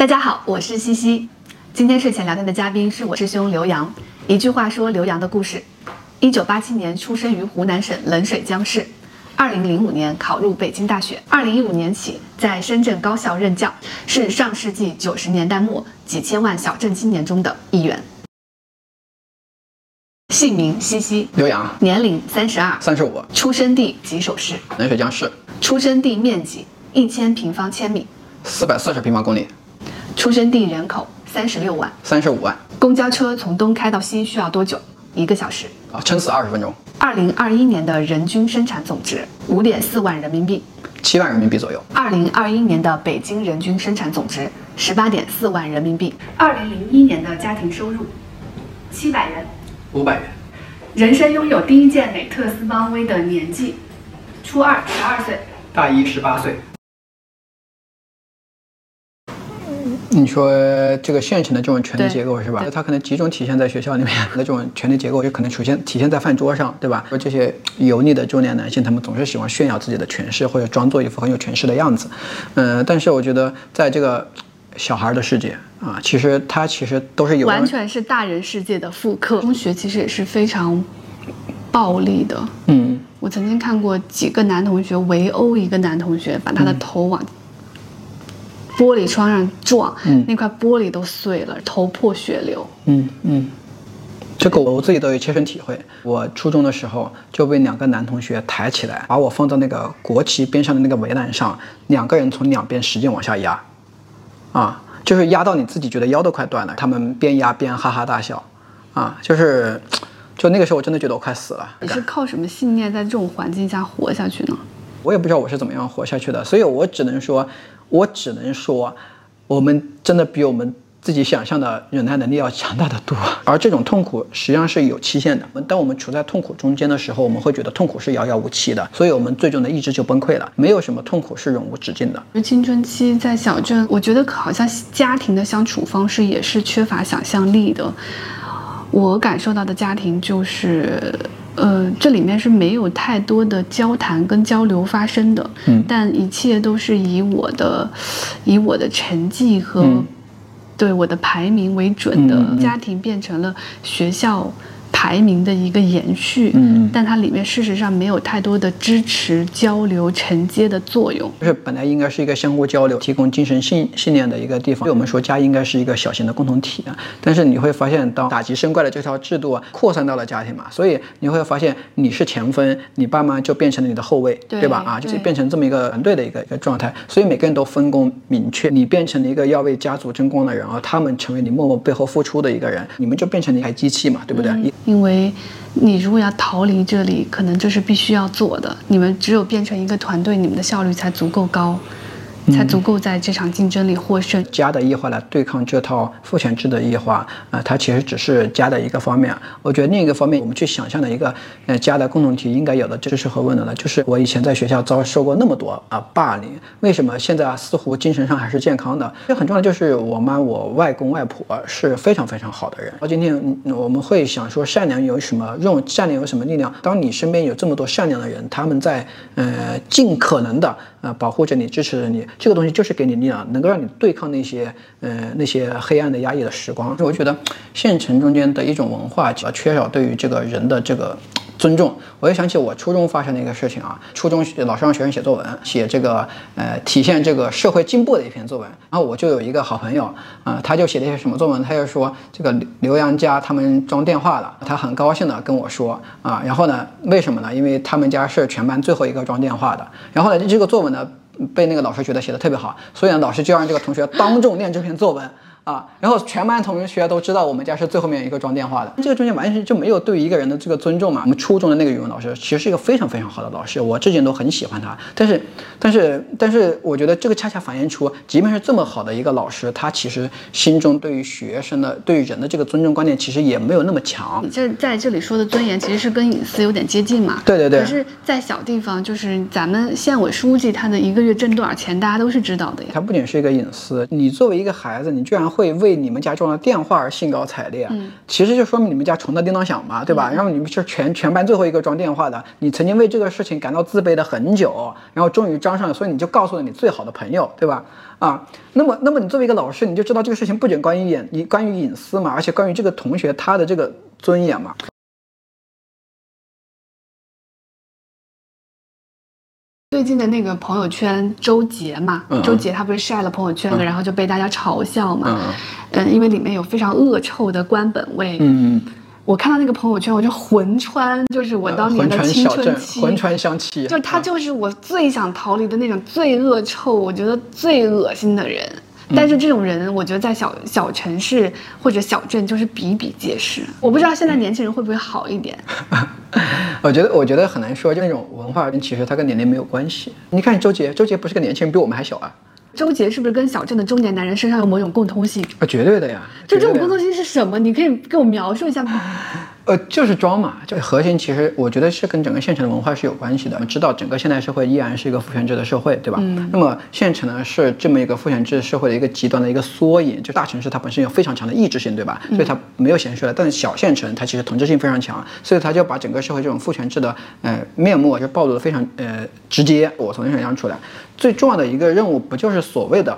大家好，我是西西。今天睡前聊天的嘉宾是我师兄刘洋。一句话说刘洋的故事：一九八七年出生于湖南省冷水江市，二零零五年考入北京大学，二零一五年起在深圳高校任教，是上世纪九十年代末几千万小镇青年中的一员。姓名西西，刘洋，年龄三十二，三十五，出生地吉首市，冷水江市，出生地面积一千平方千米，四百四十平方公里，出生地人口三十六万，三十五万，公交车从东开到西需要多久？一个小时。啊，撑死二十分钟，二零二一年的人均生产总值五点四万人民币，七万人民币左右。二零二一年的北京人均生产总值十八点四万人民币，二零零一年的家庭收入七百元，五百元，人生拥有第一件美特斯邦威的年纪，初二十二岁，大一十八岁。你说这个现成的这种权力结构是吧？它可能集中体现在学校里面 的这种权力结构，就可能首先体现在饭桌上，对吧？说这些油腻的中年男性，他们总是喜欢炫耀自己的权势，或者装作一副很有权势的样子。嗯，但是我觉得在这个小孩的世界啊，其实他其实都是有完全是大人世界的复刻。中学其实也是非常暴力的。嗯，我曾经看过几个男同学围殴一个男同学，把他的头往玻璃窗上撞，嗯那块玻璃都碎了，头破血流。嗯嗯，这个我自己都有切身体会。我初中的时候就被两个男同学抬起来，把我放到那个国旗边上的那个围栏上，两个人从两边使劲往下压，啊，就是压到你自己觉得腰都快断了。他们边压边哈哈大笑，啊，就是，就那个时候我真的觉得我快死了。你是靠什么信念在这种环境下活下去呢？我也不知道我是怎么样活下去的，所以我只能说，我只能说，我们真的比我们自己想象的忍耐能力要强大的多。而这种痛苦实际上是有期限的。当我们处在痛苦中间的时候，我们会觉得痛苦是遥遥无期的，所以我们最终的意志就崩溃了。没有什么痛苦是永无止境的。青春期在小镇，我觉得好像家庭的相处方式也是缺乏想象力的。我感受到的家庭就是，呃，这里面是没有太多的交谈跟交流发生的，嗯。但一切都是以我的，以我的成绩和嗯。对我的排名为准的，家庭变成了学校排名的一个延续，嗯嗯但它里面事实上没有太多的支持、交流、承接的作用。就是本来应该是一个相互交流、提供精神信信念的一个地方。对我们说，家应该是一个小型的共同体啊。但是你会发现，当打击生怪的这套制度啊扩散到了家庭嘛，所以你会发现你是前锋，你爸妈就变成了你的后卫，对吧？啊，就是变成这么一个团队的一个一个状态。所以每个人都分工明确，你变成了一个要为家族争光的人，而他们成为你默默背后付出的一个人，你们就变成了一台机器嘛，对不对？嗯因为你如果要逃离这里，可能这是必须要做的。你们只有变成一个团队，你们的效率才足够高，才足够在这场竞争里获胜。家的异化来对抗这套父权制的异化，呃，它其实只是家的一个方面。我觉得另一个方面，我们去想象的一个呃家的共同体应该有的知识和温暖的，就是我以前在学校遭受过那么多啊、霸凌，为什么现在啊似乎精神上还是健康的？这很重要的就是我妈、我外公外婆是非常非常好的人。到今天嗯我们会想说善良有什么用？善良有什么力量？当你身边有这么多善良的人，他们在呃尽可能的呃保护着你、支持着你，这个东西就是给你力量，能够让你对抗那些呃那些黑暗的压抑的时光。我觉得县城中间的一种文化呃缺少对于这个人的这个。尊重，我又想起我初中发生的一个事情啊。初中老师让学生写作文，写这个呃体现这个社会进步的一篇作文。然后我就有一个好朋友啊、他就写了一些什么作文，他就说这个刘刘洋家他们装电话了，他很高兴的跟我说啊。然后呢，为什么呢？因为他们家是全班最后一个装电话的。然后呢，这个作文呢被那个老师觉得写的特别好，所以呢，老师就让这个同学当众念这篇作文。啊，然后全班同学都知道我们家是最后面一个装电话的，这个中间完全就没有对一个人的这个尊重嘛。我们初中的那个语文老师其实是一个非常非常好的老师，我至今都很喜欢他。但是，但是，但是，我觉得这个恰恰反映出，即便是这么好的一个老师，他其实心中对于学生的、对于人的这个尊重观念，其实也没有那么强。你这在这里说的尊严，其实是跟隐私有点接近嘛。对对对可是，在小地方，就是咱们县委书记他的一个月挣多少钱，大家都是知道的呀。他不仅是一个隐私，你作为一个孩子，你居然会会为你们家装的电话而兴高采烈，嗯，其实就说明你们家穷的叮当响嘛，对吧？然后你们是全全班最后一个装电话的，你曾经为这个事情感到自卑的很久，然后终于装上了，所以你就告诉了你最好的朋友，对吧？啊，那么那么你作为一个老师，你就知道这个事情不仅关于隐你关于隐私嘛，而且关于这个同学他的这个尊严嘛。最近的那个朋友圈，周杰嘛，周杰他不是晒了朋友圈了，然后就被大家嘲笑嘛，嗯，因为里面有非常恶臭的官本位，嗯，我看到那个朋友圈，我就魂穿，就是我当年的青春期，魂穿香气，就他就是我最想逃离的那种最恶臭，我觉得最恶心的人。但是这种人，我觉得在小小城市或者小镇就是比比皆是。我不知道现在年轻人会不会好一点。我觉得，我觉得很难说，就那种文化，其实它跟年龄没有关系。你看周杰，周杰不是个年轻人，比我们还小啊。周杰是不是跟小镇的中年男人身上有某种共通性啊？绝对的呀。就这种共通性是什么？你可以给我描述一下吗？呃，就是装嘛，这核心其实我觉得是跟整个县城的文化是有关系的。我们知道整个现代社会依然是一个父权制的社会，对吧？嗯。那么县城呢是这么一个父权制社会的一个极端的一个缩影。就大城市它本身有非常强的抑制性，对吧？所以它没有显示出来。但是小县城它其实统治性非常强，所以它就把整个社会这种父权制的呃面目就暴露的非常呃直接。我从想象出来，最重要的一个任务不就是所谓的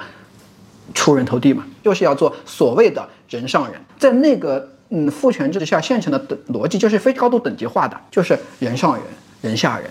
出人头地嘛？就是要做所谓的人上人，在那个。嗯，父权制之下，现成的等逻辑就是非高度等级化的，就是人上人，人下人。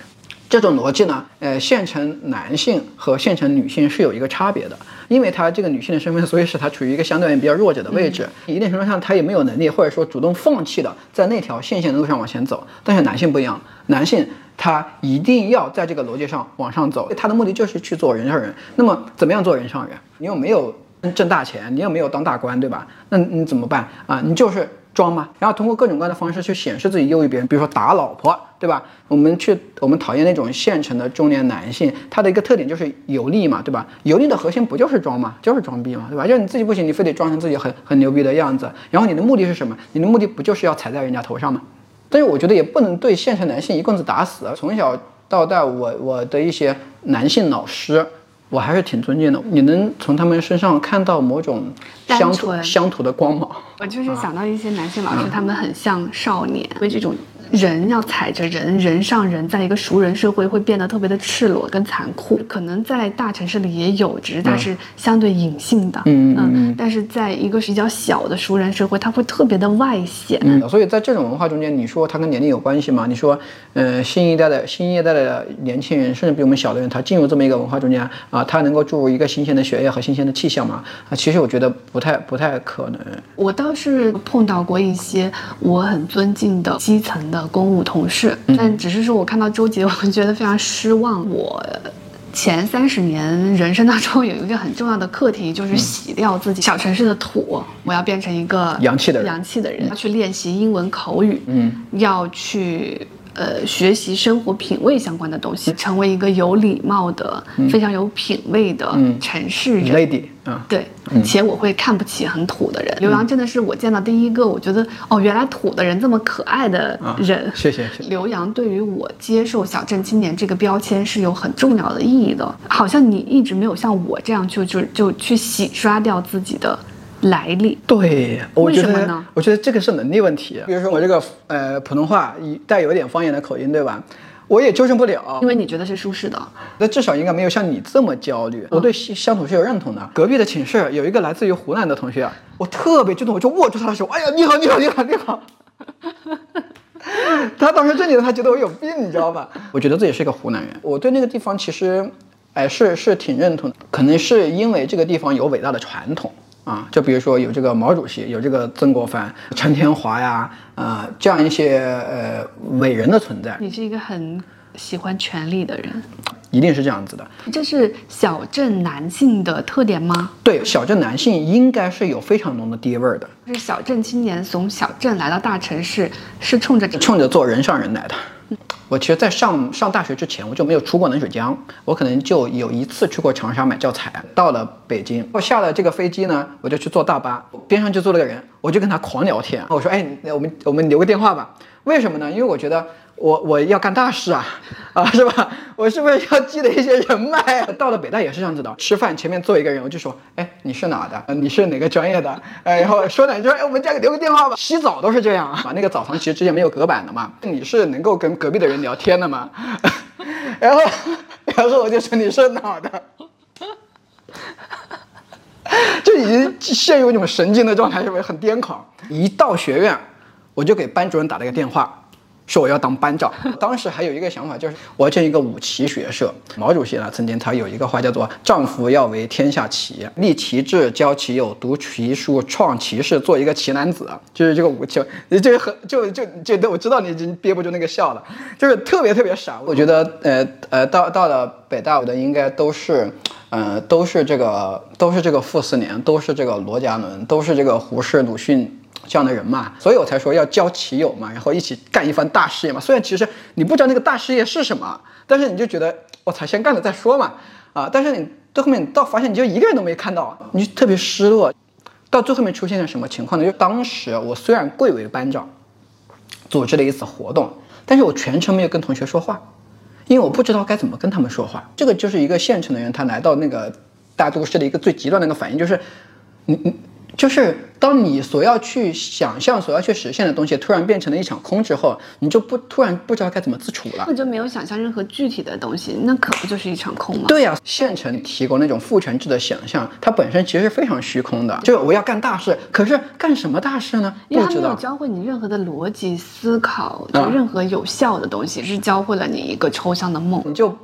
这种逻辑呢，呃，县城男性和县城女性是有一个差别的，因为他这个女性的身份，所以使他处于一个相对比较弱者的位置。一定程度上，他也没有能力，或者说主动放弃的在那条线性的路上往前走。但是男性不一样，男性他一定要在这个逻辑上往上走，他的目的就是去做人上人。那么，怎么样做人上人？你又没有挣大钱，你又没有当大官，对吧？那你怎么办啊？你就是。装嘛，然后通过各种各样的方式去显示自己优于别人，比如说打老婆，对吧？我们去，我们讨厌那种现成的中年男性，他的一个特点就是油腻嘛，对吧？油腻的核心不就是装嘛，就是装逼嘛，对吧？就是你自己不行，你非得装成自己很很牛逼的样子，然后你的目的是什么？你的目的不就是要踩在人家头上吗？但是我觉得也不能对现成男性一棍子打死。从小到大，我我的一些男性老师。我还是挺尊敬的，你能从他们身上看到某种乡土乡土的光芒。我就是想到一些男性老师，他们很像少年，因为这种。人要踩着人，人上人，在一个熟人社会会变得特别的赤裸跟残酷。可能在大城市里也有，只是它是相对隐性的。嗯嗯。但是在一个比较小的熟人社会，它会特别的外显。嗯。所以在这种文化中间，你说它跟年龄有关系吗？你说，嗯，新一代的新一代的年轻人，甚至比我们小的人，他进入这么一个文化中间啊，他能够注入一个新鲜的血液和新鲜的气象吗？啊，其实我觉得不太不太可能。我倒是碰到过一些我很尊敬的基层的。公务同事，但只是说我看到周杰，我觉得非常失望。我前三十年人生当中有一个很重要的课题，就是洗掉自己小城市的土，我要变成一个洋气的人，洋气的人，要去练习英文口语，嗯，要去。呃，学习生活品味相关的东西，成为一个有礼貌的、非常有品味的城市人。Lady，嗯，对，且我会看不起很土的人。刘洋真的是我见到第一个，我觉得哦，原来土的人这么可爱的人。谢谢。刘洋对于我接受小镇青年这个标签是有很重要的意义的。好像你一直没有像我这样就就就去洗刷掉自己的。来历对，我觉得我觉得这个是能力问题。比如说我这个呃普通话带有一点方言的口音，对吧？我也纠正不了，因为你觉得是舒适的。那至少应该没有像你这么焦虑。我对乡土是有认同的。隔壁的寝室有一个来自于湖南的同学，我特别激动，我就握住他的手，哎呀，你好，你好，你好，你好。他当时震惊的他觉得我有病，你知道吧？我觉得自己是一个湖南人。我对那个地方其实，哎，是是挺认同的。可能是因为这个地方有伟大的传统。啊，就比如说有这个毛主席，有这个曾国藩、陈天华呀，呃，这样一些呃伟人的存在。你是一个很喜欢权力的人，一定是这样子的。这是小镇男性的特点吗？对，小镇男性应该是有非常浓的爹味儿的。是小镇青年从小镇来到大城市，是冲着冲着做人上人来的。我其实，在上上大学之前，我就没有出过冷水江。我可能就有一次去过长沙买教材。到了北京，我下了这个飞机呢，我就去坐大巴，边上就坐了个人，我就跟他狂聊天。我说：“哎，我们我们留个电话吧。”为什么呢？因为我觉得我我要干大事啊，啊 是吧？我是不是要积累一些人脉啊？到了北大也是这样子的，吃饭前面坐一个人，我就说，哎，你是哪的？呃你是哪个专业的？哎，然后说两句，哎，我们家给留个电话吧。洗澡都是这样啊，那个澡堂其实之前没有隔板的嘛，你是能够跟隔壁的人聊天的嘛？然后，然后我就说你是哪的？就已经陷入一种神经的状态，是不是很癫狂？一到学院，我就给班主任打了个电话，说我要当班长。当时还有一个想法，就是我要建一个五旗学社。毛主席呢，曾经他有一个话叫做“丈夫要为天下旗，立旗帜，教其友，读其书，创其事，做一个奇男子”。就是这个五旗，这个很就就就我知道你已经憋不住那个笑了，就是特别特别傻。我觉得呃呃，到到了北大，我的应该都是。呃，都是这个，都是这个傅斯年，都是这个罗家伦，都是这个胡适、鲁迅这样的人嘛，所以我才说要交其友嘛，然后一起干一番大事业嘛。虽然其实你不知道那个大事业是什么，但是你就觉得我操，先干了再说嘛，啊！但是你到后面你到发现你就一个人都没看到，你就特别失落。到最后面出现了什么情况呢？就当时我虽然贵为班长，组织了一次活动，但是我全程没有跟同学说话。因为我不知道该怎么跟他们说话，这个就是一个县城的人，他来到那个大都市的一个最极端的一个反应，就是，你你。就是当你所要去想象、所要去实现的东西突然变成了一场空之后，你就不突然不知道该怎么自处了。那就没有想象任何具体的东西，那可不就是一场空吗？对呀，现成提供那种父权制的想象，它本身其实是非常虚空的。就我要干大事，可是干什么大事呢？不知道。没有教会你任何的逻辑思考，就任何有效的东西，是教会了你一个抽象的梦。你就。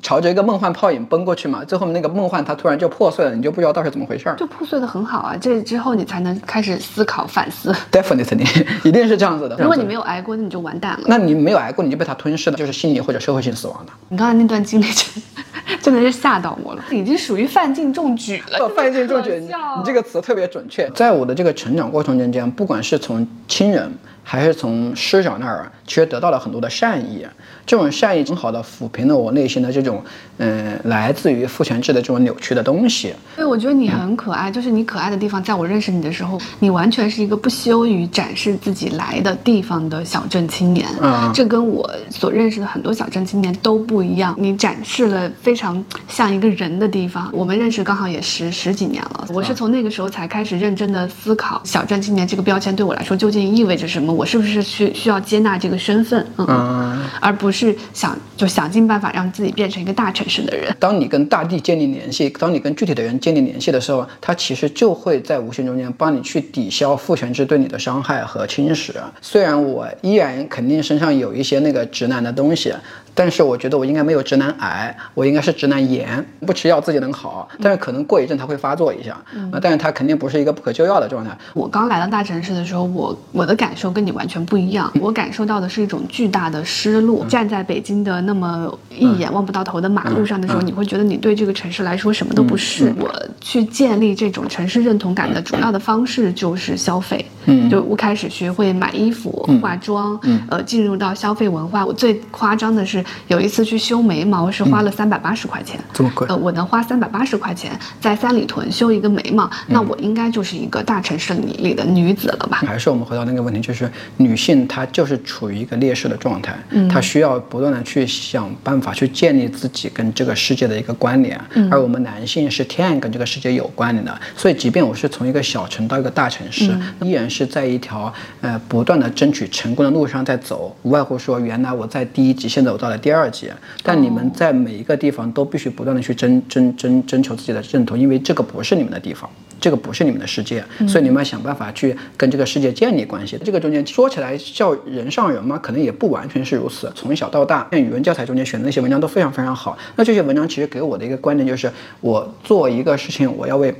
朝着一个梦幻泡影奔过去嘛，最后那个梦幻它突然就破碎了，你就不知道到底怎么回事儿。就破碎的很好啊，这之后你才能开始思考反思。Definitely，一定是这样子的。如果你没有挨过，那你就完蛋了。那你没有挨过，你就被它吞噬了，就是心理或者社会性死亡的。你刚才那段经历真 真的是吓到我了，已经属于犯进中举了。犯进中举，你这个词特别准确。在我的这个成长过程中间，不管是从亲人还是从师长那儿，其实得到了很多的善意。这种善意很好的抚平了我内心的这种，嗯，来自于父权制的这种扭曲的东西。对，我觉得你很可爱，就是你可爱的地方，在我认识你的时候，你完全是一个不羞于展示自己来的地方的小镇青年。嗯，这跟我所认识的很多小镇青年都不一样。你展示了非常像一个人的地方。我们认识刚好也十十几年了，我是从那个时候才开始认真的思考小镇青年这个标签对我来说究竟意味着什么，我是不是需需要接纳这个身份？嗯，而不。是想就想尽办法让自己变成一个大城市的人。当你跟大地建立联系，当你跟具体的人建立联系的时候，他其实就会在无形中间帮你去抵消父权制对你的伤害和侵蚀。虽然我依然肯定身上有一些那个直男的东西。但是我觉得我应该没有直男癌，我应该是直男炎，不吃药自己能好，但是可能过一阵它会发作一下，啊，但是它肯定不是一个不可救药的状态。我刚来到大城市的时候，我我的感受跟你完全不一样，我感受到的是一种巨大的失落。站在北京的那么一眼望不到头的马路上的时候，你会觉得你对这个城市来说什么都不是。我去建立这种城市认同感的主要的方式就是消费，嗯，就我开始学会买衣服、化妆，呃，进入到消费文化。我最夸张的是。有一次去修眉毛是花了三百八十块钱，这么贵？呃，我能花三百八十块钱在三里屯修一个眉毛，那我应该就是一个大城市里里的女子了吧？还是我们回到那个问题，就是女性她就是处于一个劣势的状态，她需要不断的去想办法去建立自己跟这个世界的一个关联，而我们男性是天然跟这个世界有关联的，所以即便我是从一个小城到一个大城市，依然是在一条呃不断的争取成功的路上在走，无外乎说原来我在第一级，现在我到了。第二级，但你们在每一个地方都必须不断的去争争争征求自己的认同，因为这个不是你们的地方，这个不是你们的世界，所以你们要想办法去跟这个世界建立关系。这个中间说起来叫人上人吗？可能也不完全是如此。从小到大，像语文教材中间选的那些文章都非常非常好。那这些文章其实给我的一个观点就是，我做一个事情，我要为。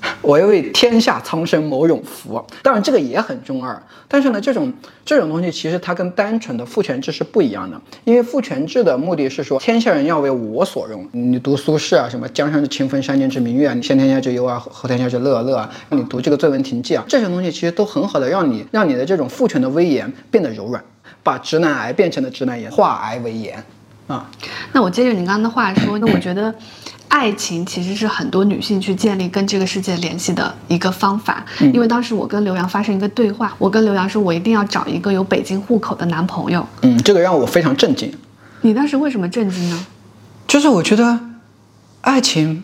我要为天下苍生谋永福，当然这个也很中二。但是呢，这种这种东西其实它跟单纯的父权制是不一样的。因为父权制的目的是说，天下人要为我所用。你读苏轼啊，什么江山之清风，山间之明月啊，先天下之忧啊，后天下之乐啊乐啊。你读这个《醉翁亭记》啊，这些东西其实都很好的让你让你的这种父权的威严变得柔软，把直男癌变成了直男炎，化癌为炎啊。那我接着你刚刚的话说，那我觉得。爱情其实是很多女性去建立跟这个世界联系的一个方法。因为当时我跟刘洋发生一个对话，我跟刘洋说，我一定要找一个有北京户口的男朋友。嗯，这个让我非常震惊。你当时为什么震惊呢？就是我觉得，爱情。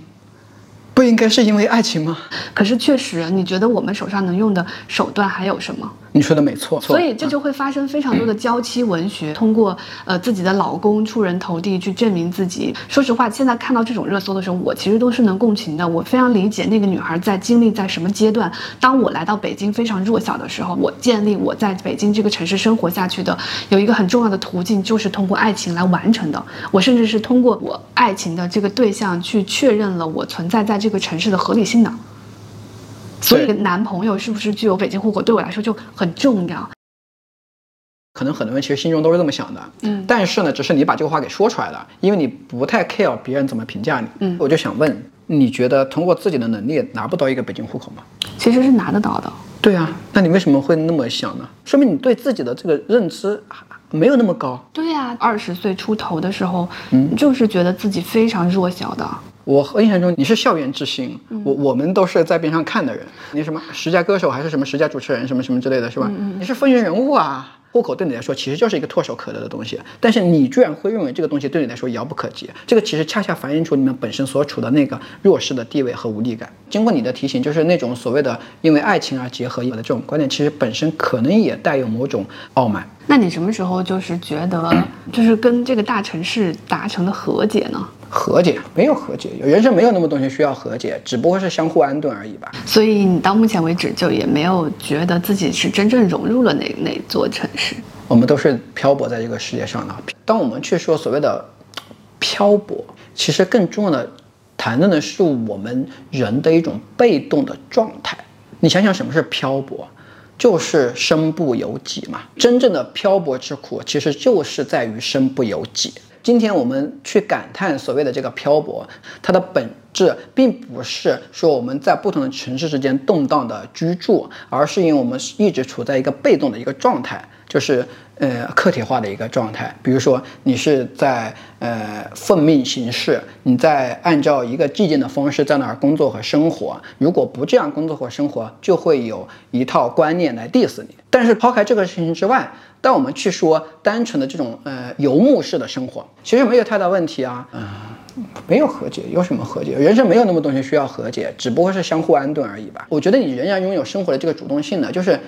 不应该是因为爱情吗？可是确实，你觉得我们手上能用的手段还有什么？你说的没错，所以这就会发生非常多的娇妻文学，通过呃自己的老公出人头地去证明自己。说实话，现在看到这种热搜的时候，我其实都是能共情的。我非常理解那个女孩在经历在什么阶段。当我来到北京非常弱小的时候，我建立我在北京这个城市生活下去的有一个很重要的途径，就是通过爱情来完成的。我甚至是通过我爱情的这个对象去确认了我存在在这个城市的合理性的。所以，男朋友是不是具有北京户口，对我来说就很重要。可能很多人其实心中都是这么想的，嗯。但是呢，只是你把这个话给说出来了，因为你不太 care 别人怎么评价你。嗯。我就想问，你觉得通过自己的能力拿不到一个北京户口吗？其实是拿得到的。对啊，那你为什么会那么想呢？说明你对自己的这个认知没有那么高。对啊，二十岁出头的时候，嗯，就是觉得自己非常弱小的。我印象中你是校园之星，我我们都是在边上看的人。你什么十佳歌手还是什么十佳主持人什么什么之类的是吧？你是风云人物啊！户口对你来说其实就是一个唾手可得的东西，但是你居然会认为这个东西对你来说遥不可及，这个其实恰恰反映出你们本身所处的那个弱势的地位和无力感。经过你的提醒，就是那种所谓的因为爱情而结合的这种观点，其实本身可能也带有某种傲慢。那你什么时候就是觉得就是跟这个大城市达成了和解呢？和解没有和解，人生没有那么东西需要和解，只不过是相互安顿而已吧。所以你到目前为止就也没有觉得自己是真正融入了哪哪座城市？我们都是漂泊在这个世界上的。当我们去说所谓的漂泊，其实更重要的谈论的是我们人的一种被动的状态。你想想什么是漂泊？就是身不由己嘛。真正的漂泊之苦，其实就是在于身不由己。今天我们去感叹所谓的这个漂泊，它的本质并不是说我们在不同的城市之间动荡的居住，而是因为我们一直处在一个被动的一个状态，就是呃客体化的一个状态。比如说你是在呃奉命行事，你在按照一个既定的方式在那儿工作和生活。如果不这样工作或生活，就会有一套观念来 diss 你。但是抛开这个事情之外，当我们去说单纯的这种呃游牧式的生活，其实没有太大问题啊，嗯，没有和解，有什么和解？人生没有那么东西需要和解，只不过是相互安顿而已吧。我觉得你仍然拥有生活的这个主动性的，就是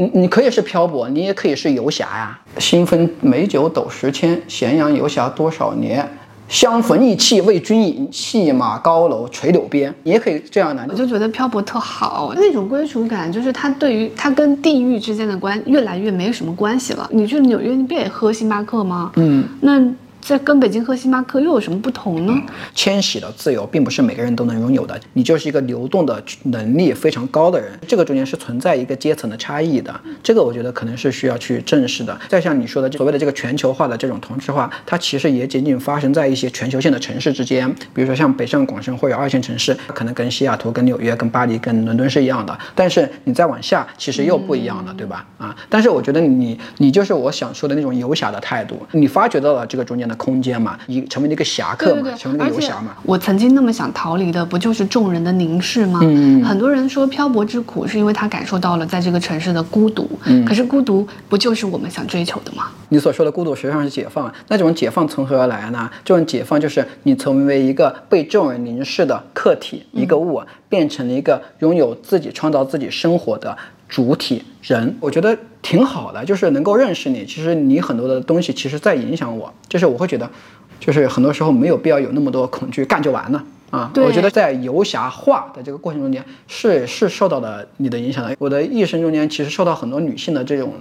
你你可以是漂泊，你也可以是游侠呀。新婚美酒斗十千，咸阳游侠多少年。相逢意气为君饮，戏马高楼垂柳边。你也可以这样的，我就觉得漂泊特好，那种归属感，就是它对于它跟地域之间的关越来越没有什么关系了。你去纽约，你不也喝星巴克吗？嗯，那。在跟北京喝星巴克又有什么不同呢？迁徙的自由并不是每个人都能拥有的，你就是一个流动的能力非常高的人，这个中间是存在一个阶层的差异的，这个我觉得可能是需要去正视的。再像你说的所谓的这个全球化的这种同质化，它其实也仅仅发生在一些全球性的城市之间，比如说像北上广深或者二线城市，可能跟西雅图、跟纽约、跟巴黎、跟伦敦是一样的，但是你再往下，其实又不一样了，对吧？啊，但是我觉得你你就是我想说的那种游侠的态度，你发掘到了这个中间。的空间嘛，一成为了一个侠客嘛，成为了游侠嘛。我曾经那么想逃离的，不就是众人的凝视吗？嗯很多人说漂泊之苦，是因为他感受到了在这个城市的孤独。嗯。可是孤独不就是我们想追求的吗？你所说的孤独实际上是解放。那这种解放从何而来呢？这种解放就是你成为一个被众人凝视的客体，一个物，变成了一个拥有自己创造自己生活的。主体人，我觉得挺好的，就是能够认识你。其实你很多的东西，其实在影响我。就是我会觉得，就是很多时候没有必要有那么多恐惧，干就完了啊。我觉得在游侠化的这个过程中间，是是受到了你的影响的。我的一生中间，其实受到很多女性的这种。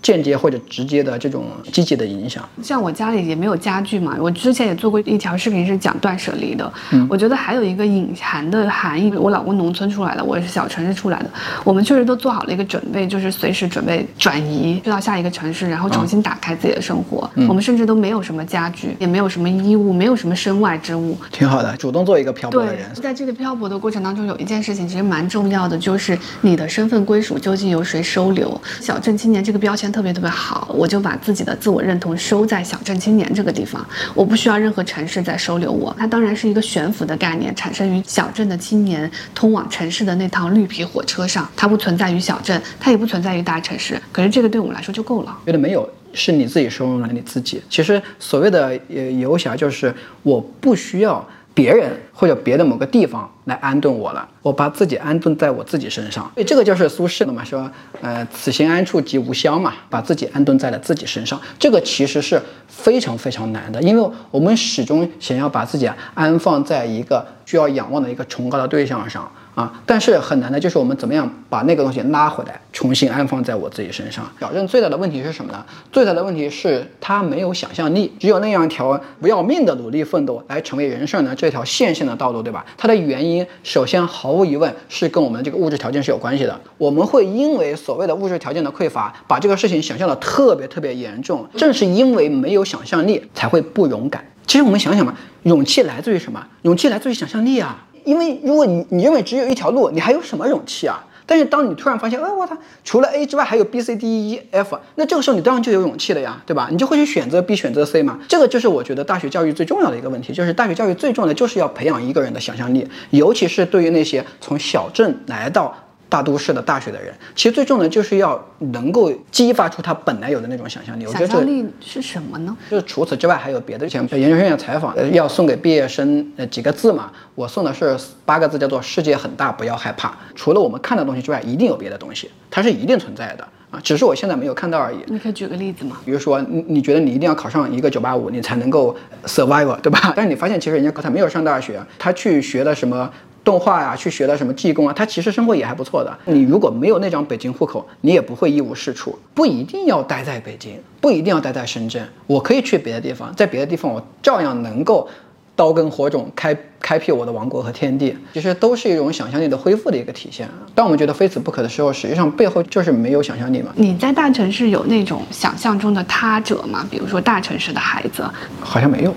间接或者直接的这种积极的影响，像我家里也没有家具嘛，我之前也做过一条视频是讲断舍离的。嗯，我觉得还有一个隐含的含义，我老公农村出来的，我也是小城市出来的，我们确实都做好了一个准备，就是随时准备转移去到下一个城市，然后重新打开自己的生活。我们甚至都没有什么家具，也没有什么衣物，没有什么身外之物，挺好的，主动做一个漂泊的人。在这个漂泊的过程当中，有一件事情其实蛮重要的，就是你的身份归属究竟由谁收留？小镇青年这个标签特。别特别好，我就把自己的自我认同收在小镇青年这个地方，我不需要任何城市在收留我。它当然是一个悬浮的概念，产生于小镇的青年通往城市的那趟绿皮火车上，它不存在于小镇，它也不存在于大城市。可是这个对我们来说就够了。觉得没有，是你自己收容了你自己。其实所谓的呃游侠，就是我不需要。别人或者别的某个地方来安顿我了，我把自己安顿在我自己身上，所以这个就是苏轼的嘛，说，呃，此心安处即吾乡嘛，把自己安顿在了自己身上，这个其实是非常非常难的，因为我们始终想要把自己安放在一个需要仰望的一个崇高的对象上。啊，但是很难的，就是我们怎么样把那个东西拉回来，重新安放在我自己身上。小镇最大的问题是什么呢？最大的问题是他没有想象力，只有那样一条不要命的努力奋斗来成为人设呢？这条线性的道路，对吧？它的原因，首先毫无疑问是跟我们这个物质条件是有关系的。我们会因为所谓的物质条件的匮乏，把这个事情想象的特别特别严重。正是因为没有想象力，才会不勇敢。其实我们想想嘛，勇气来自于什么？勇气来自于想象力啊。因为如果你你认为只有一条路，你还有什么勇气啊？但是当你突然发现，哎，我操，除了 A 之外还有 B、C、D、E、F，那这个时候你当然就有勇气了呀，对吧？你就会去选择 B、选择 C 嘛。这个就是我觉得大学教育最重要的一个问题，就是大学教育最重要的就是要培养一个人的想象力，尤其是对于那些从小镇来到。大都市的大学的人，其实最重要的就是要能够激发出他本来有的那种想象力。想象力是什么呢？就是除此之外还有别的。像研究生院采访，要送给毕业生呃几个字嘛？我送的是八个字，叫做“世界很大，不要害怕”。除了我们看的东西之外，一定有别的东西，它是一定存在的啊，只是我现在没有看到而已。你可以举个例子吗？比如说，你你觉得你一定要考上一个九八五，你才能够 survive，对吧？但是你发现其实人家他没有上大学，他去学了什么？动画呀，去学的什么技工啊，他其实生活也还不错的。你如果没有那张北京户口，你也不会一无是处。不一定要待在北京，不一定要待在深圳，我可以去别的地方，在别的地方我照样能够刀耕火种，开开辟我的王国和天地。其实都是一种想象力的恢复的一个体现。当我们觉得非此不可的时候，实际上背后就是没有想象力嘛。你在大城市有那种想象中的他者吗？比如说大城市的孩子，好像没有。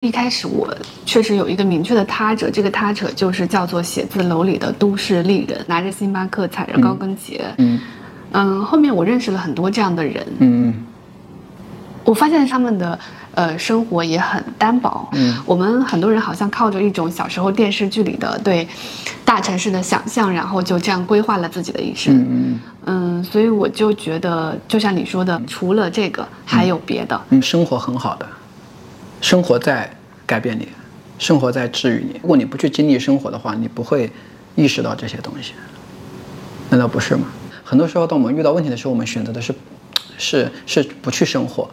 一开始我确实有一个明确的他者，这个他者就是叫做写字楼里的都市丽人，拿着星巴克，踩着高跟鞋。嗯嗯，后面我认识了很多这样的人。嗯嗯，我发现他们的呃生活也很单薄。嗯，我们很多人好像靠着一种小时候电视剧里的对大城市的想象，然后就这样规划了自己的一生。嗯嗯嗯，所以我就觉得，就像你说的，除了这个，还有别的。嗯，生活很好的。生活在改变你，生活在治愈你。如果你不去经历生活的话，你不会意识到这些东西，难道不是吗？很多时候，当我们遇到问题的时候，我们选择的是，是是不去生活。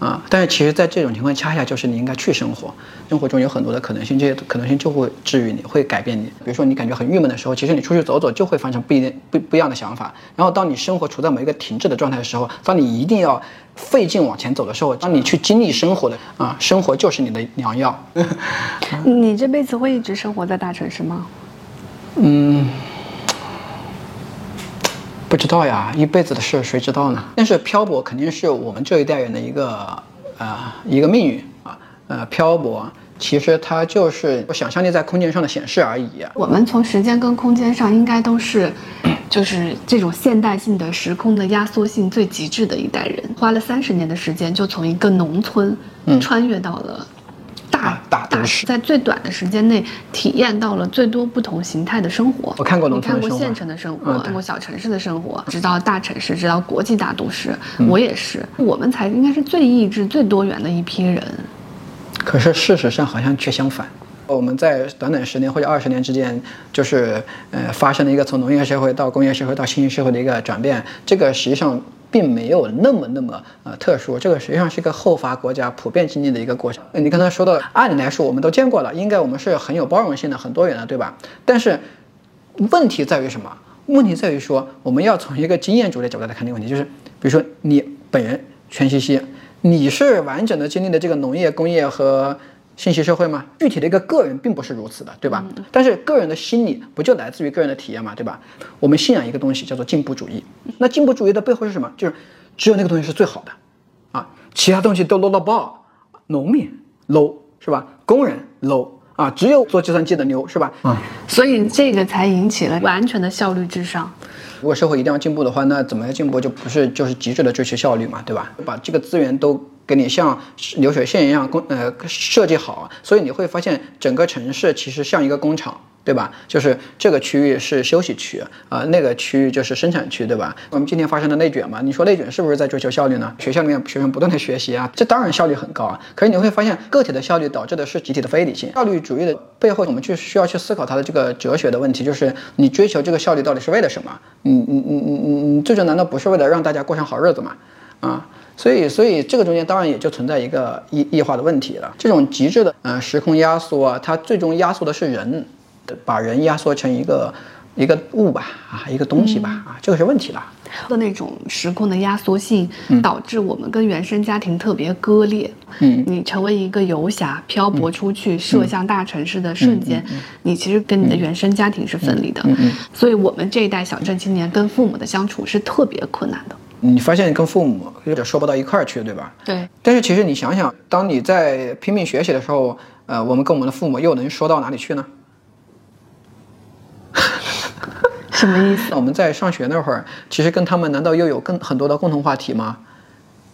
啊，但是其实，在这种情况恰恰就是你应该去生活，生活中有很多的可能性，这些可能性就会治愈你，会改变你。比如说，你感觉很郁闷的时候，其实你出去走走就会发生不一定不不一样的想法。然后，当你生活处在某一个停滞的状态的时候，当你一定要费劲往前走的时候，当你去经历生活的啊，生活就是你的良药。你这辈子会一直生活在大城市吗？嗯。不知道呀，一辈子的事谁知道呢？但是漂泊肯定是我们这一代人的一个啊一个命运啊，呃，漂泊其实它就是想象力在空间上的显示而已。我们从时间跟空间上应该都是，就是这种现代性的时空的压缩性最极致的一代人，花了三十年的时间就从一个农村穿越到了。大大都市，在最短的时间内体验到了最多不同形态的生活。我看过农村的生活，看过县城的生活，看过小城市的生活，直到大城市，直到国际大都市。我也是，我们才应该是最意志、最多元的一批人。可是事实上好像却相反。我们在短短十年或者二十年之间，就是呃发生了一个从农业社会到工业社会到信息社会的一个转变。这个实际上。并没有那么那么呃特殊，这个实际上是一个后发国家普遍经历的一个过程。你刚才说到，按理来说我们都见过了，应该我们是很有包容性的、很多元的，对吧？但是问题在于什么？问题在于说，我们要从一个经验主义的角度来看这个问题，就是比如说你本人全西西，你是完整的经历了这个农业、工业和。信息社会吗？具体的一个个人并不是如此的，对吧？但是个人的心理不就来自于个人的体验嘛？对吧？我们信仰一个东西叫做进步主义。那进步主义的背后是什么？就是只有那个东西是最好的，啊，其他东西都 low 到爆。农民 low 是吧？工人 low 啊，只有做计算机的牛是吧？嗯。所以这个才引起了完全的效率至上。如果社会一定要进步的话，那怎么样进步就不是就是极致的追求效率嘛，对吧？把这个资源都给你像流水线一样工呃设计好，所以你会发现整个城市其实像一个工厂。对吧？就是这个区域是休息区啊，那个区域就是生产区，对吧？我们今天发生的内卷嘛，你说内卷是不是在追求效率呢？学校里面学生不断的学习啊，这当然效率很高啊。可是你会发现，个体的效率导致的是集体的非理性。效率主义的背后，我们去需要去思考它的这个哲学的问题，就是你追求这个效率到底是为了什么？你你你你你你最终难道不是为了让大家过上好日子吗？啊，所以所以这个中间当然也就存在一个异异化的问题了。这种极致的嗯时空压缩啊，它最终压缩的是人。把人压缩成一个一个物吧，啊，一个东西吧，啊，这个是问题了。的那种时空的压缩性，导致我们跟原生家庭特别割裂。嗯，你成为一个游侠，漂泊出去，射向大城市的瞬间，你其实跟你的原生家庭是分离的。所以我们这一代小镇青年跟父母的相处是特别困难的。你发现跟父母有点说不到一块儿去，对吧？对。但是其实你想想，当你在拼命学习的时候，呃，我们跟我们的父母又能说到哪里去呢？什么意思？我们在上学那会儿，其实跟他们难道又有更很多的共同话题吗？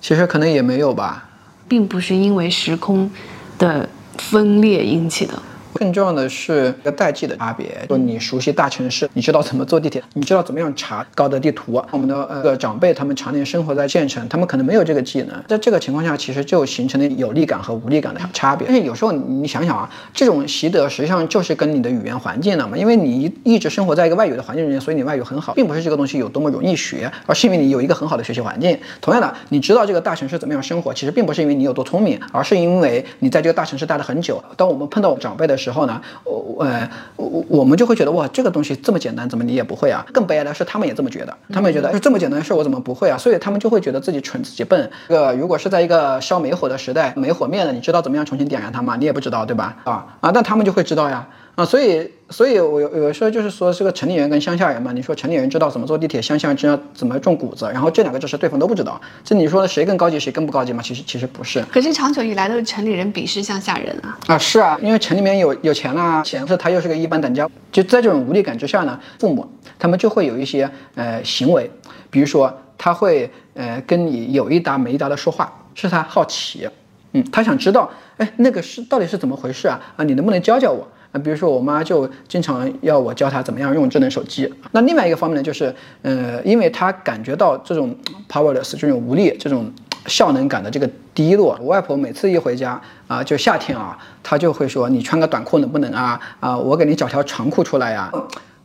其实可能也没有吧，并不是因为时空的分裂引起的。更重要的是一个代际的差别。说你熟悉大城市，你知道怎么坐地铁，你知道怎么样查高德地图。我们的呃长辈他们常年生活在县城，他们可能没有这个技能。在这个情况下，其实就形成了有力感和无力感的差别。但是有时候你想想啊，这种习得实际上就是跟你的语言环境了嘛，因为你一直生活在一个外语的环境里面，所以你外语很好，并不是这个东西有多么容易学，而是因为你有一个很好的学习环境。同样的，你知道这个大城市怎么样生活，其实并不是因为你有多聪明，而是因为你在这个大城市待了很久。当我们碰到长辈的时时候呢，我。呃，我我们就会觉得哇，这个东西这么简单，怎么你也不会啊？更悲哀的是，他们也这么觉得，他们也觉得这么简单的事我怎么不会啊？所以他们就会觉得自己蠢，自己笨。这个如果是在一个烧煤火的时代，煤火灭了，你知道怎么样重新点燃它吗？你也不知道，对吧？啊啊，但他们就会知道呀。啊，所以，所以我有有时候就是说，这个城里人跟乡下人嘛，你说城里人知道怎么坐地铁，乡下人知道怎么种谷子，然后这两个知识对方都不知道，这你说的谁更高级，谁更不高级嘛？其实其实不是。可是长久以来都是城里人鄙视乡下人啊。啊，是啊，因为城里面有有钱啦，显示他又是个一般等价，就在这种无力感之下呢，父母他们就会有一些呃行为，比如说他会呃跟你有一搭没一搭的说话，是他好奇，嗯，他想知道，哎，那个是到底是怎么回事啊？啊，你能不能教教我？比如说，我妈就经常要我教她怎么样用智能手机。那另外一个方面呢，就是，呃，因为她感觉到这种 powerless 这种无力、这种效能感的这个低落。我外婆每次一回家啊，就夏天啊，她就会说：“你穿个短裤能不能啊？啊，我给你找条长裤出来呀。”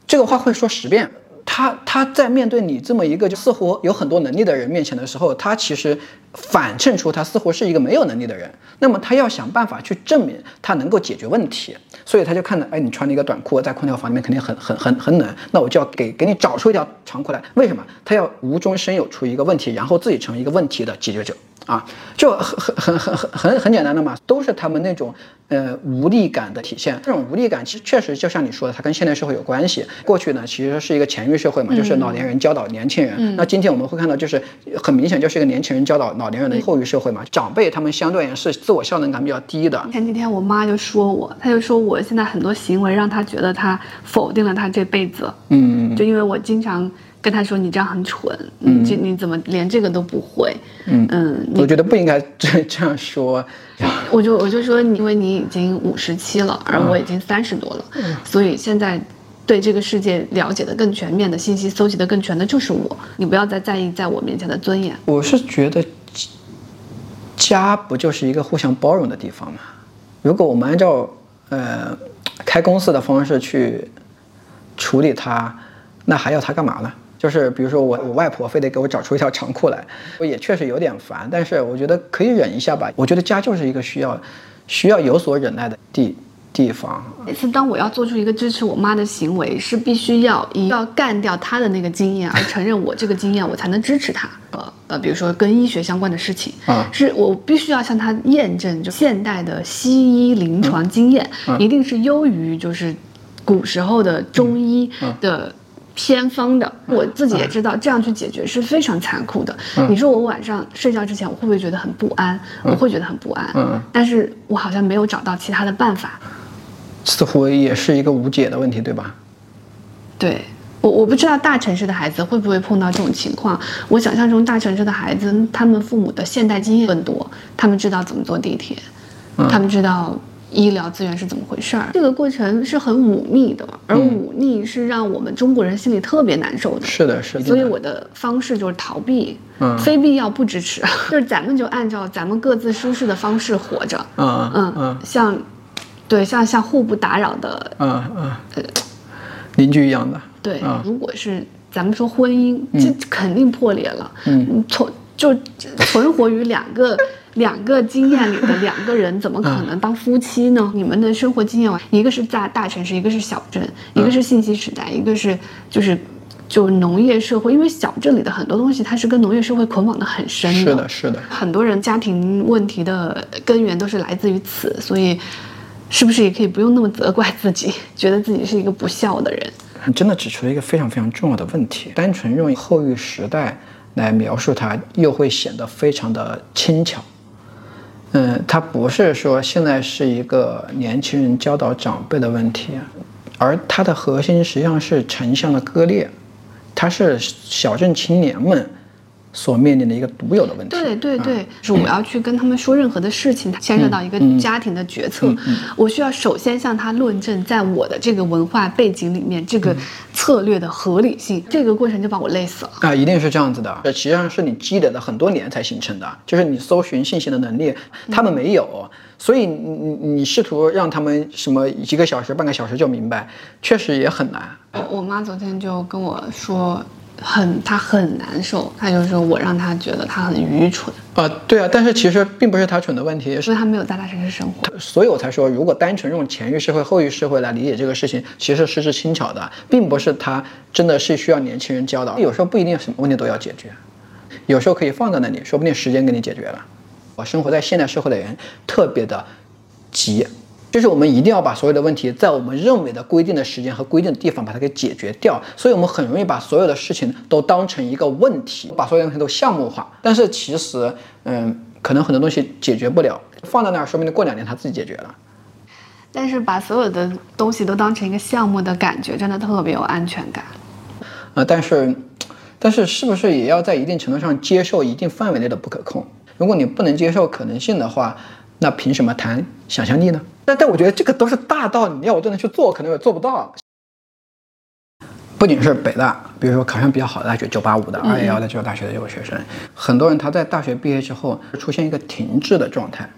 这个话会说十遍。他他在面对你这么一个就似乎有很多能力的人面前的时候，他其实反衬出他似乎是一个没有能力的人。那么他要想办法去证明他能够解决问题，所以他就看到，哎，你穿了一个短裤在空调房里面肯定很很很很冷，那我就要给给你找出一条长裤来。为什么？他要无中生有出一个问题，然后自己成为一个问题的解决者。啊，就很很很很很很简单的嘛，都是他们那种呃无力感的体现。这种无力感其实确实就像你说的，它跟现代社会有关系。过去呢，其实是一个前域社会嘛，就是老年人教导年轻人。那今天我们会看到，就是很明显就是一个年轻人教导老年人的后域社会嘛。长辈他们相对而言是自我效能感比较低的。前几天我妈就说我，她就说我现在很多行为让她觉得她否定了她这辈子。嗯，就因为我经常。跟他说你这样很蠢，你这你怎么连这个都不会？嗯嗯，我觉得不应该这 这样说。我就我就说，因为你已经五十七了，而我已经三十多了，所以现在对这个世界了解的更全面的信息搜集的更全的就是我。你不要再在意在我面前的尊严。我是觉得家不就是一个互相包容的地方吗？如果我们按照呃开公司的方式去处理它，那还要它干嘛呢？就是比如说我我外婆非得给我找出一条长裤来，我也确实有点烦，但是我觉得可以忍一下吧。我觉得家就是一个需要需要有所忍耐的地地方。每次当我要做出一个支持我妈的行为，是必须要一要干掉她的那个经验，而承认我这个经验，我才能支持她。呃呃，比如说跟医学相关的事情，啊，是我必须要向她验证，就现代的西医临床经验一定是优于就是古时候的中医的。偏方的，我自己也知道，这样去解决是非常残酷的。你说我晚上睡觉之前，我会不会觉得很不安？我会觉得很不安。嗯，但是我好像没有找到其他的办法。似乎也是一个无解的问题，对吧？对，我我不知道大城市的孩子会不会碰到这种情况。我想象中大城市的孩子，他们父母的现代经验更多，他们知道怎么坐地铁，他们知道医疗资源是怎么回事儿。这个过程是很忤逆的，而忤逆是让我们中国人心里特别难受的。是的，是的。所以我的方式就是逃避，嗯，非必要不支持，就是咱们就按照咱们各自舒适的方式活着，嗯嗯嗯，像，对，像像互不打扰的，嗯嗯，呃，邻居一样的。对，如果是咱们说婚姻，这肯定破裂了。嗯，存就存活于两个两个经验里的两个人，怎么可能当夫妻呢？你们的生活经验，一个是在大城市，一个是小镇，一个是信息时代，一个是就是就农业社会。因为小镇里的很多东西，它是跟农业社会捆绑的很深的。是的，是的。很多人家庭问题的根源都是来自于此，所以是不是也可以不用那么责怪自己，觉得自己是一个不孝的人？你真的指出了一个非常非常重要的问题。单纯用后育时代来描述它，又会显得非常的轻巧。嗯，它不是说现在是一个年轻人教导长辈的问题，而它的核心实际上是城乡的割裂，它是小镇青年们。所面临的一个独有的问题。对对对，是我要去跟他们说任何的事情，牵涉到一个家庭的决策，我需要首先向他论证，在我的这个文化背景里面，这个策略的合理性。这个过程就把我累死了啊！一定是这样子的，这实际上是你积累了很多年才形成的，就是你搜寻信息的能力，他们没有，所以你你你试图让他们什么一个小时、半个小时就明白，确实也很难。我我妈昨天就跟我说。很，他很难受，他就说我让他觉得他很愚蠢啊，对啊，但是其实并不是他蠢的问题，是他没有在大城市生活，所以我才说，如果单纯用前遇社会、后遇社会来理解这个事情，其实是是轻巧的，并不是他真的是需要年轻人教导，有时候不一定什么问题都要解决，有时候可以放在那里，说不定时间给你解决了。我生活在现代社会的人特别的急。就是我们一定要把所有的问题，在我们认为的规定的时间和规定的地方把它给解决掉，所以我们很容易把所有的事情都当成一个问题，把所有的问题都项目化。但是其实，嗯，可能很多东西解决不了，放在那儿，说明过两年它自己解决了。但是把所有的东西都当成一个项目的感觉，真的特别有安全感。呃，但是，但是是不是也要在一定程度上接受一定范围内的不可控？如果你不能接受可能性的话，那凭什么谈想象力呢？但但我觉得这个都是大道理，你要我真的去做，可能也做不到。不仅是北大，比如说考上比较好的大学，九八五的、二幺幺的这个大学的这个学生，很多人他在大学毕业之后出现一个停滞的状态，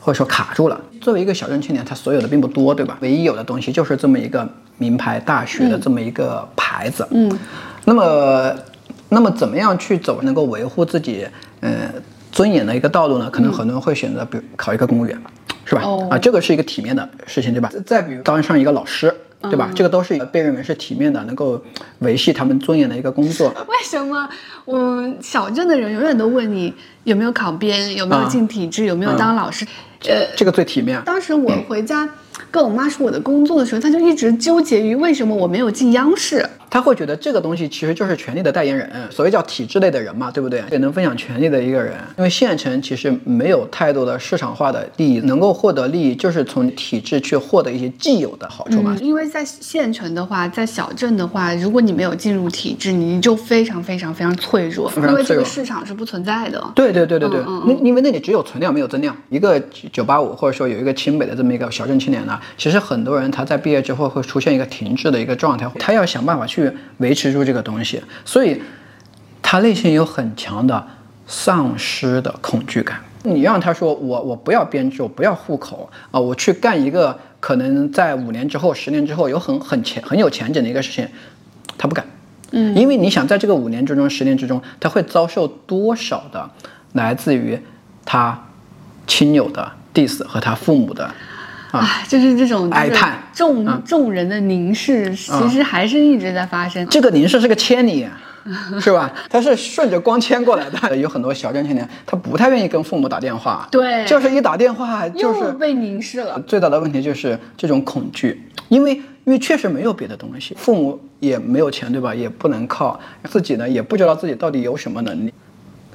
或者说卡住了。作为一个小镇青年，他所有的并不多，对吧？唯一有的东西就是这么一个名牌大学的这么一个牌子。嗯。那么，那么怎么样去走能够维护自己嗯尊严的一个道路呢？可能很多人会选择，比如考一个公务员。是吧？啊，这个是一个体面的事情，对吧？再比如当上一个老师，对吧？这个都是被认为是体面的，能够维系他们尊严的一个工作。为什么我们小镇的人永远都问你有没有考编，有没有进体制，有没有当老师？呃，这个最体面。当时我回家跟我妈说我的工作的时候，她就一直纠结于为什么我没有进央视。她会觉得这个东西其实就是权力的代言人，所谓叫体制类的人嘛，对不对？也能分享权力的一个人。因为县城其实没有太多的市场化的利益，能够获得利益就是从体制去获得一些既有的好处嘛。因为在县城的话，在小镇的话，如果你没有进入体制，你就非常非常非常脆弱，因为这个市场是不存在的。对对对对对，那因为那里只有存量没有增量。一个九八五或者说有一个清北的这么一个小镇青年呢，其实很多人他在毕业之后会出现一个停滞的一个状态，他要想办法去。去维持住这个东西，所以他内心有很强的丧失的恐惧感。你让他说我我不要编制，我不要户口啊，我去干一个可能在五年之后、十年之后有很很前很有前景的一个事情，他不敢。嗯，因为你想在这个五年之中、十年之中，他会遭受多少的来自于他亲友的 diss 和他父母的。啊，就是这种哀叹，众众人的凝视，其实还是一直在发生。这个凝视是个千里，是吧？它是顺着光纤过来的。有很多小镇青年，他不太愿意跟父母打电话，对，就是一打电话就是被凝视了。最大的问题就是这种恐惧，因为因为确实没有别的东西，父母也没有钱，对吧？也不能靠自己呢，也不知道自己到底有什么能力。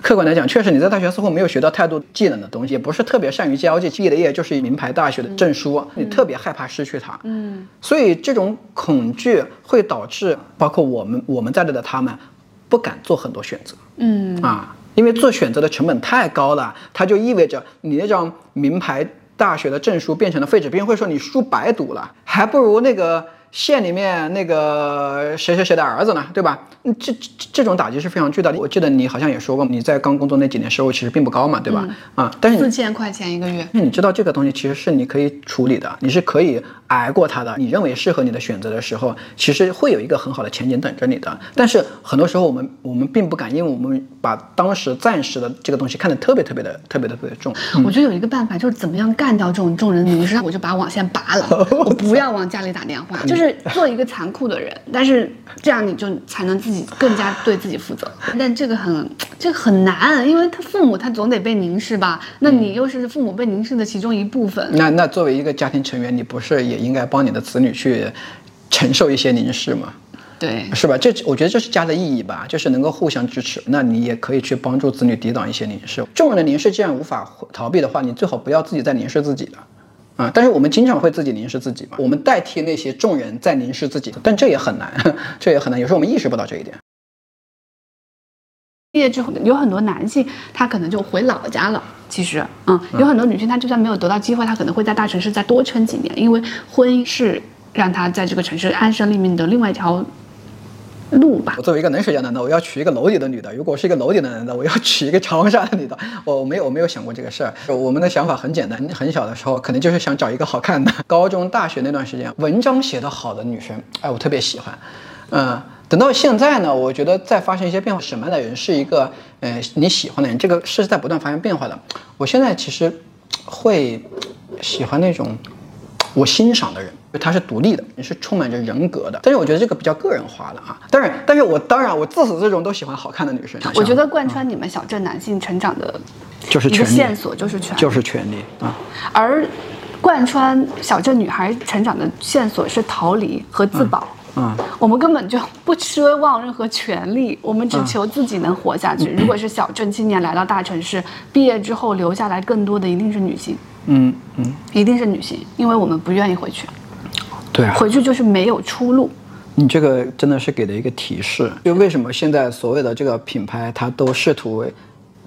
客观来讲，确实你在大学似乎没有学到太多技能的东西，也不是特别善于交际，毕了业就是名牌大学的证书，你特别害怕失去它。嗯，所以这种恐惧会导致，包括我们我们在内的他们，不敢做很多选择。嗯啊，因为做选择的成本太高了，它就意味着你那张名牌大学的证书变成了废纸，别人会说你书白读了，还不如那个。县里面那个谁谁谁的儿子呢，对吧？这这这种打击是非常巨大的。我记得你好像也说过，你在刚工作那几年收入其实并不高嘛，对吧？啊，但是四千块钱一个月。那你知道这个东西其实是你可以处理的，你是可以挨过它的。你认为适合你的选择的时候，其实会有一个很好的前景等着你的。但是很多时候我们我们并不敢，因为我们把当时暂时的这个东西看得特别特别的特别特别重。我觉得有一个办法就是怎么样干掉这种众人凝视，我就把网线拔了，我不要往家里打电话，就是。做一个残酷的人，但是这样你就才能自己更加对自己负责。但这个很，这个很难，因为他父母他总得被凝视吧？那你又是父母被凝视的其中一部分。那那作为一个家庭成员，你不是也应该帮你的子女去承受一些凝视吗？对，是吧？这我觉得这是家的意义吧，就是能够互相支持。那你也可以去帮助子女抵挡一些凝视。众人的凝视既然无法逃避的话，你最好不要自己再凝视自己了。啊！但是我们经常会自己凝视自己嘛，我们代替那些众人在凝视自己，但这也很难，这也很难。有时候我们意识不到这一点。毕业之后，有很多男性他可能就回老家了。其实，嗯，有很多女性她就算没有得到机会，她可能会在大城市再多撑几年，因为婚姻是让她在这个城市安身立命的另外一条。路吧。我作为一个冷水家男的，我要娶一个楼底的女的；如果我是一个楼底的男的，我要娶一个长沙的女的。我 我没有我没有想过这个事儿。我们的想法很简单，很小的时候可能就是想找一个好看的。高中、大学那段时间，文章写得好的女生，哎，我特别喜欢。嗯，等到现在呢，我觉得在发生一些变化。什么样的人是一个呃你喜欢的人？这个是在不断发生变化的。我现在其实会喜欢那种我欣赏的人。他是独立的，你是充满着人格的，但是我觉得这个比较个人化了啊。但是，但是我当然，我自始至终都喜欢好看的女生。我觉得贯穿你们小镇男性成长的，就是一个线索，就是权，就是权利啊。而贯穿小镇女孩成长的线索是逃离和自保。嗯，我们根本就不奢望任何权利，我们只求自己能活下去。如果是小镇青年来到大城市，毕业之后留下来更多的一定是女性。嗯嗯，一定是女性，因为我们不愿意回去。对，回去就是没有出路。你这个真的是给了一个提示，就为什么现在所谓的这个品牌，它都试图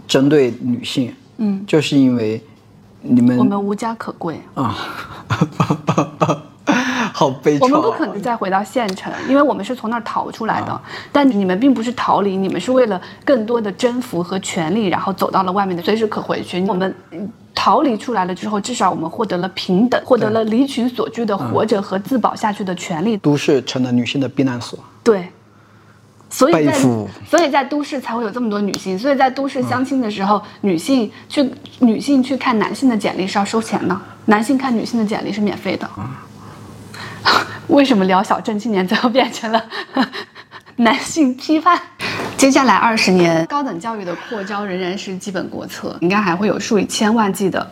针对女性，嗯，就是因为你们我们无家可归。啊。好悲我们不可能再回到县城，因为我们是从那儿逃出来的。但你们并不是逃离，你们是为了更多的征服和权利，然后走到了外面的，随时可回去。我们逃离出来了之后，至少我们获得了平等，获得了离群所居的活着和自保下去的权利。都市成了女性的避难所。对，所以在所以在都市才会有这么多女性。所以在都市相亲的时候，女性去女性去看男性的简历是要收钱的，男性看女性的简历是免费的。为什么聊小镇青年最后变成了 男性批判？接下来二十年，高等教育的扩招仍然是基本国策，应该还会有数以千万计的。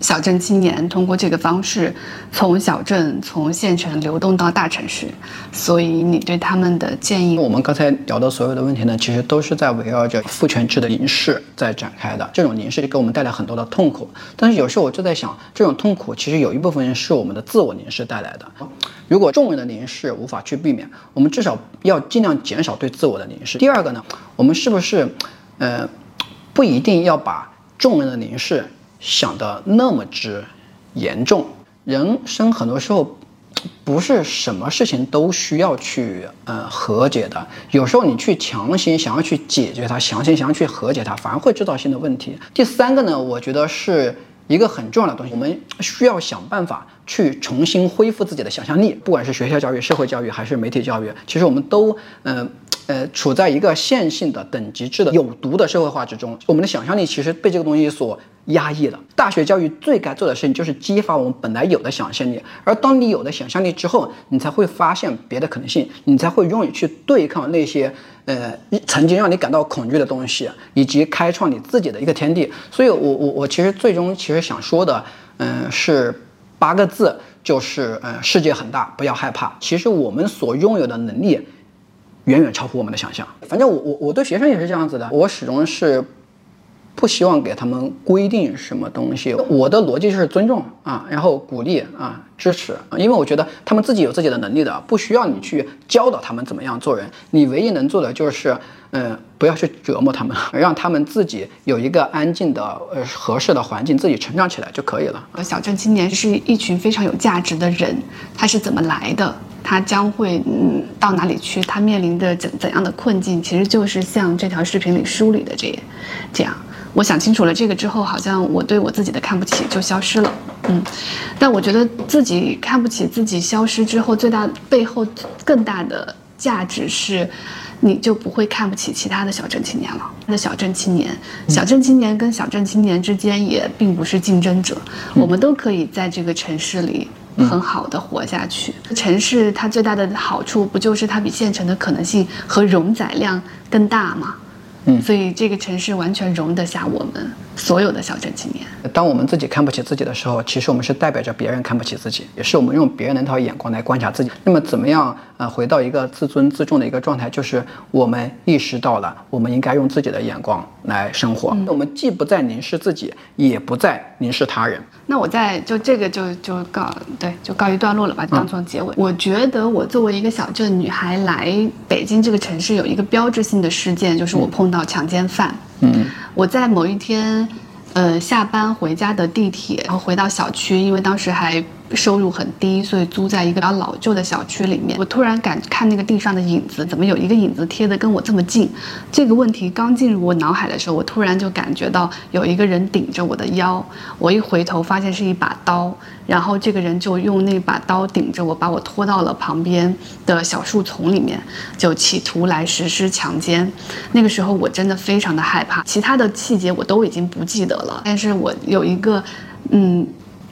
小镇青年通过这个方式从小镇、从县城流动到大城市，所以你对他们的建议？我们刚才聊的所有的问题呢，其实都是在围绕着父权制的凝视在展开的。这种凝视给我们带来很多的痛苦，但是有时候我就在想，这种痛苦其实有一部分是我们的自我凝视带来的。如果众人的凝视无法去避免，我们至少要尽量减少对自我的凝视。第二个呢，我们是不是呃不一定要把众人的凝视？想的那么之严重，人生很多时候不是什么事情都需要去呃和解的，有时候你去强行想要去解决它，强行想要去和解它，反而会制造新的问题。第三个呢，我觉得是一个很重要的东西，我们需要想办法去重新恢复自己的想象力，不管是学校教育、社会教育还是媒体教育，其实我们都嗯。呃处在一个线性的等级制的有毒的社会化之中，我们的想象力其实被这个东西所压抑了。大学教育最该做的事情就是激发我们本来有的想象力，而当你有了想象力之后，你才会发现别的可能性，你才会愿意去对抗那些呃曾经让你感到恐惧的东西，以及开创你自己的一个天地。所以，我我我其实最终其实想说的，嗯，是八个字，就是呃，世界很大，不要害怕。其实我们所拥有的能力。远远超乎我们的想象。反正我我我对学生也是这样子的，我始终是不希望给他们规定什么东西。我的逻辑是尊重啊，然后鼓励啊，支持，因为我觉得他们自己有自己的能力的，不需要你去教导他们怎么样做人。你唯一能做的就是，嗯，不要去折磨他们，让他们自己有一个安静的、呃合适的环境，自己成长起来就可以了。小镇青年是一群非常有价值的人，他是怎么来的？他将会嗯到哪里去？他面临的怎怎样的困境？其实就是像这条视频里梳理的这这样。我想清楚了这个之后，好像我对我自己的看不起就消失了。嗯，但我觉得自己看不起自己消失之后，最大背后更大的价值是，你就不会看不起其他的小镇青年了。那小镇青年，小镇青年跟小镇青年之间也并不是竞争者，我们都可以在这个城市里。很好的活下去。城市它最大的好处不就是它比县城的可能性和容载量更大吗？嗯，所以这个城市完全容得下我们所有的小镇青年。当我们自己看不起自己的时候，其实我们是代表着别人看不起自己，也是我们用别人那套眼光来观察自己。那么怎么样？呃，回到一个自尊自重的一个状态，就是我们意识到了，我们应该用自己的眼光来生活。我们既不再凝视自己，也不再凝视他人。那我在就这个就就告对就告一段落了吧，当做结尾。我觉得我作为一个小镇女孩来北京这个城市，有一个标志性的事件，就是我碰到强奸犯。嗯，我在某一天，呃，下班回家的地铁，然后回到小区，因为当时还。收入很低，所以租在一个比较老旧的小区里面。我突然感看那个地上的影子，怎么有一个影子贴的跟我这么近？这个问题刚进入我脑海的时候，我突然就感觉到有一个人顶着我的腰。我一回头发现是一把刀，然后这个人就用那把刀顶着我，把我拖到了旁边的小树丛里面，就企图来实施强奸。那个时候我真的非常的害怕，其他的细节我都已经不记得了，但是我有一个，嗯。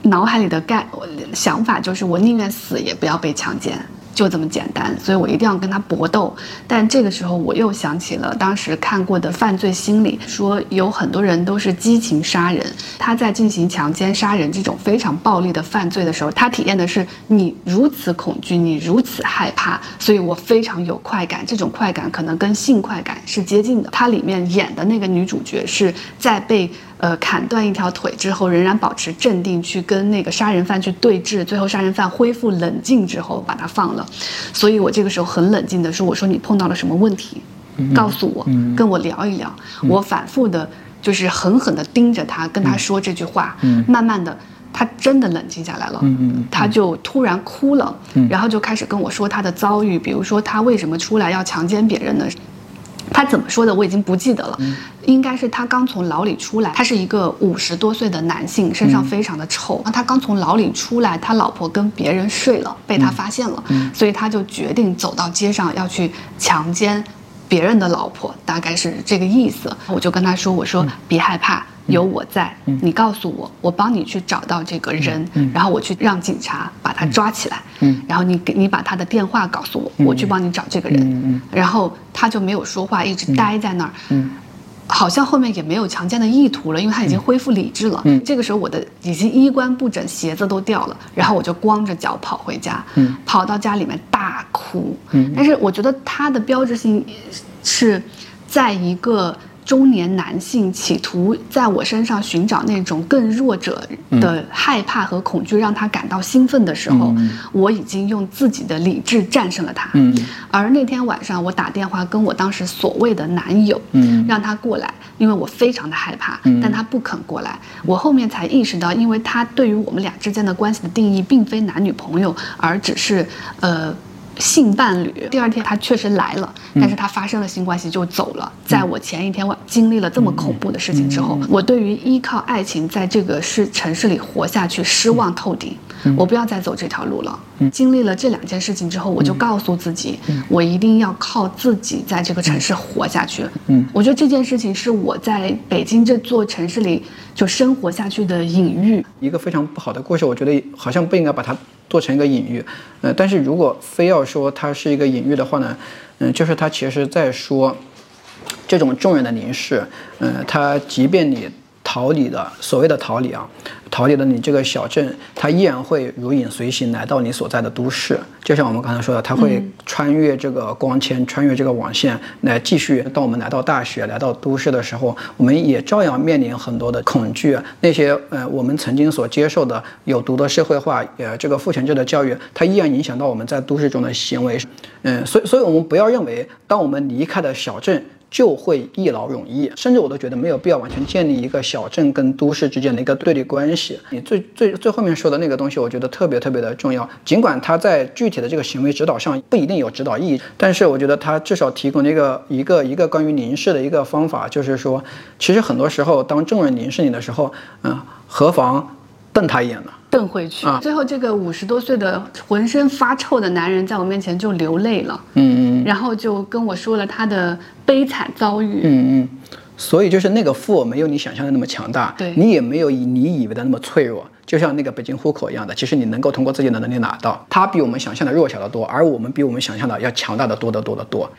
脑海里的概想法就是，我宁愿死也不要被强奸。就这么简单，所以我一定要跟他搏斗。但这个时候，我又想起了当时看过的犯罪心理，说有很多人都是激情杀人。他在进行强奸、杀人这种非常暴力的犯罪的时候，他体验的是你如此恐惧，你如此害怕，所以我非常有快感。这种快感可能跟性快感是接近的。它里面演的那个女主角是在被呃砍断一条腿之后，仍然保持镇定，去跟那个杀人犯去对峙，最后杀人犯恢复冷静之后，把他放了。所以我这个时候很冷静的说：“我说你碰到了什么问题，告诉我，跟我聊一聊。”我反复的，就是狠狠的盯着他，跟他说这句话。慢慢的，他真的冷静下来了。他就突然哭了，然后就开始跟我说他的遭遇，比如说他为什么出来要强奸别人呢？他怎么说的我已经不记得了，应该是他刚从牢里出来，他是一个五十多岁的男性，身上非常的臭。他刚从牢里出来，他老婆跟别人睡了，被他发现了，所以他就决定走到街上要去强奸别人的老婆，大概是这个意思。我就跟他说：“我说别害怕。”有我在，你告诉我，我帮你去找到这个人，然后我去让警察把他抓起来，然后你给你把他的电话告诉我，我去帮你找这个人，然后他就没有说话，一直待在那儿，好像后面也没有强奸的意图了，因为他已经恢复理智了。这个时候我的已经衣冠不整，鞋子都掉了，然后我就光着脚跑回家，跑到家里面大哭。但是我觉得他的标志性是在一个。中年男性企图在我身上寻找那种更弱者的害怕和恐惧，让他感到兴奋的时候，我已经用自己的理智战胜了他。而那天晚上，我打电话跟我当时所谓的男友，让他过来，因为我非常的害怕，但他不肯过来。我后面才意识到，因为他对于我们俩之间的关系的定义，并非男女朋友，而只是呃。性伴侣，第二天他确实来了，但是他发生了性关系就走了。在我前一天晚经历了这么恐怖的事情之后，我对于依靠爱情在这个市城市里活下去失望透顶。我不要再走这条路了。经历了这两件事情之后，我就告诉自己，我一定要靠自己在这个城市活下去。嗯，我觉得这件事情是我在北京这座城市里就生活下去的隐喻。一个非常不好的故事，我觉得好像不应该把它做成一个隐喻。呃，但是如果非要说它是一个隐喻的话呢，嗯，就是它其实在说这种众人的凝视，嗯，它即便你。逃离的所谓的逃离啊，逃离了你这个小镇，它依然会如影随形来到你所在的都市。就像我们刚才说的，它会穿越这个光纤，穿越这个网线来继续。当我们来到大学、来到都市的时候，我们也照样面临很多的恐惧。那些呃，我们曾经所接受的有毒的社会化，呃，这个父权制的教育，它依然影响到我们在都市中的行为。嗯，所以，所以我们不要认为，当我们离开了小镇。就会一劳永逸，甚至我都觉得没有必要完全建立一个小镇跟都市之间的一个对立关系。你最最最后面说的那个东西，我觉得特别特别的重要。尽管它在具体的这个行为指导上不一定有指导意义，但是我觉得它至少提供了一个一个一个关于凝视的一个方法，就是说，其实很多时候当众人凝视你的时候，嗯，何妨瞪他一眼了？瞪回去。最后，这个五十多岁的浑身发臭的男人在我面前就流泪了。嗯嗯。然后就跟我说了他的悲惨遭遇。嗯嗯。所以就是那个富没有你想象的那么强大，对你也没有你以为的那么脆弱。就像那个北京户口一样的，其实你能够通过自己的能力拿到，它比我们想象的弱小的多，而我们比我们想象的要强大的多得多得多。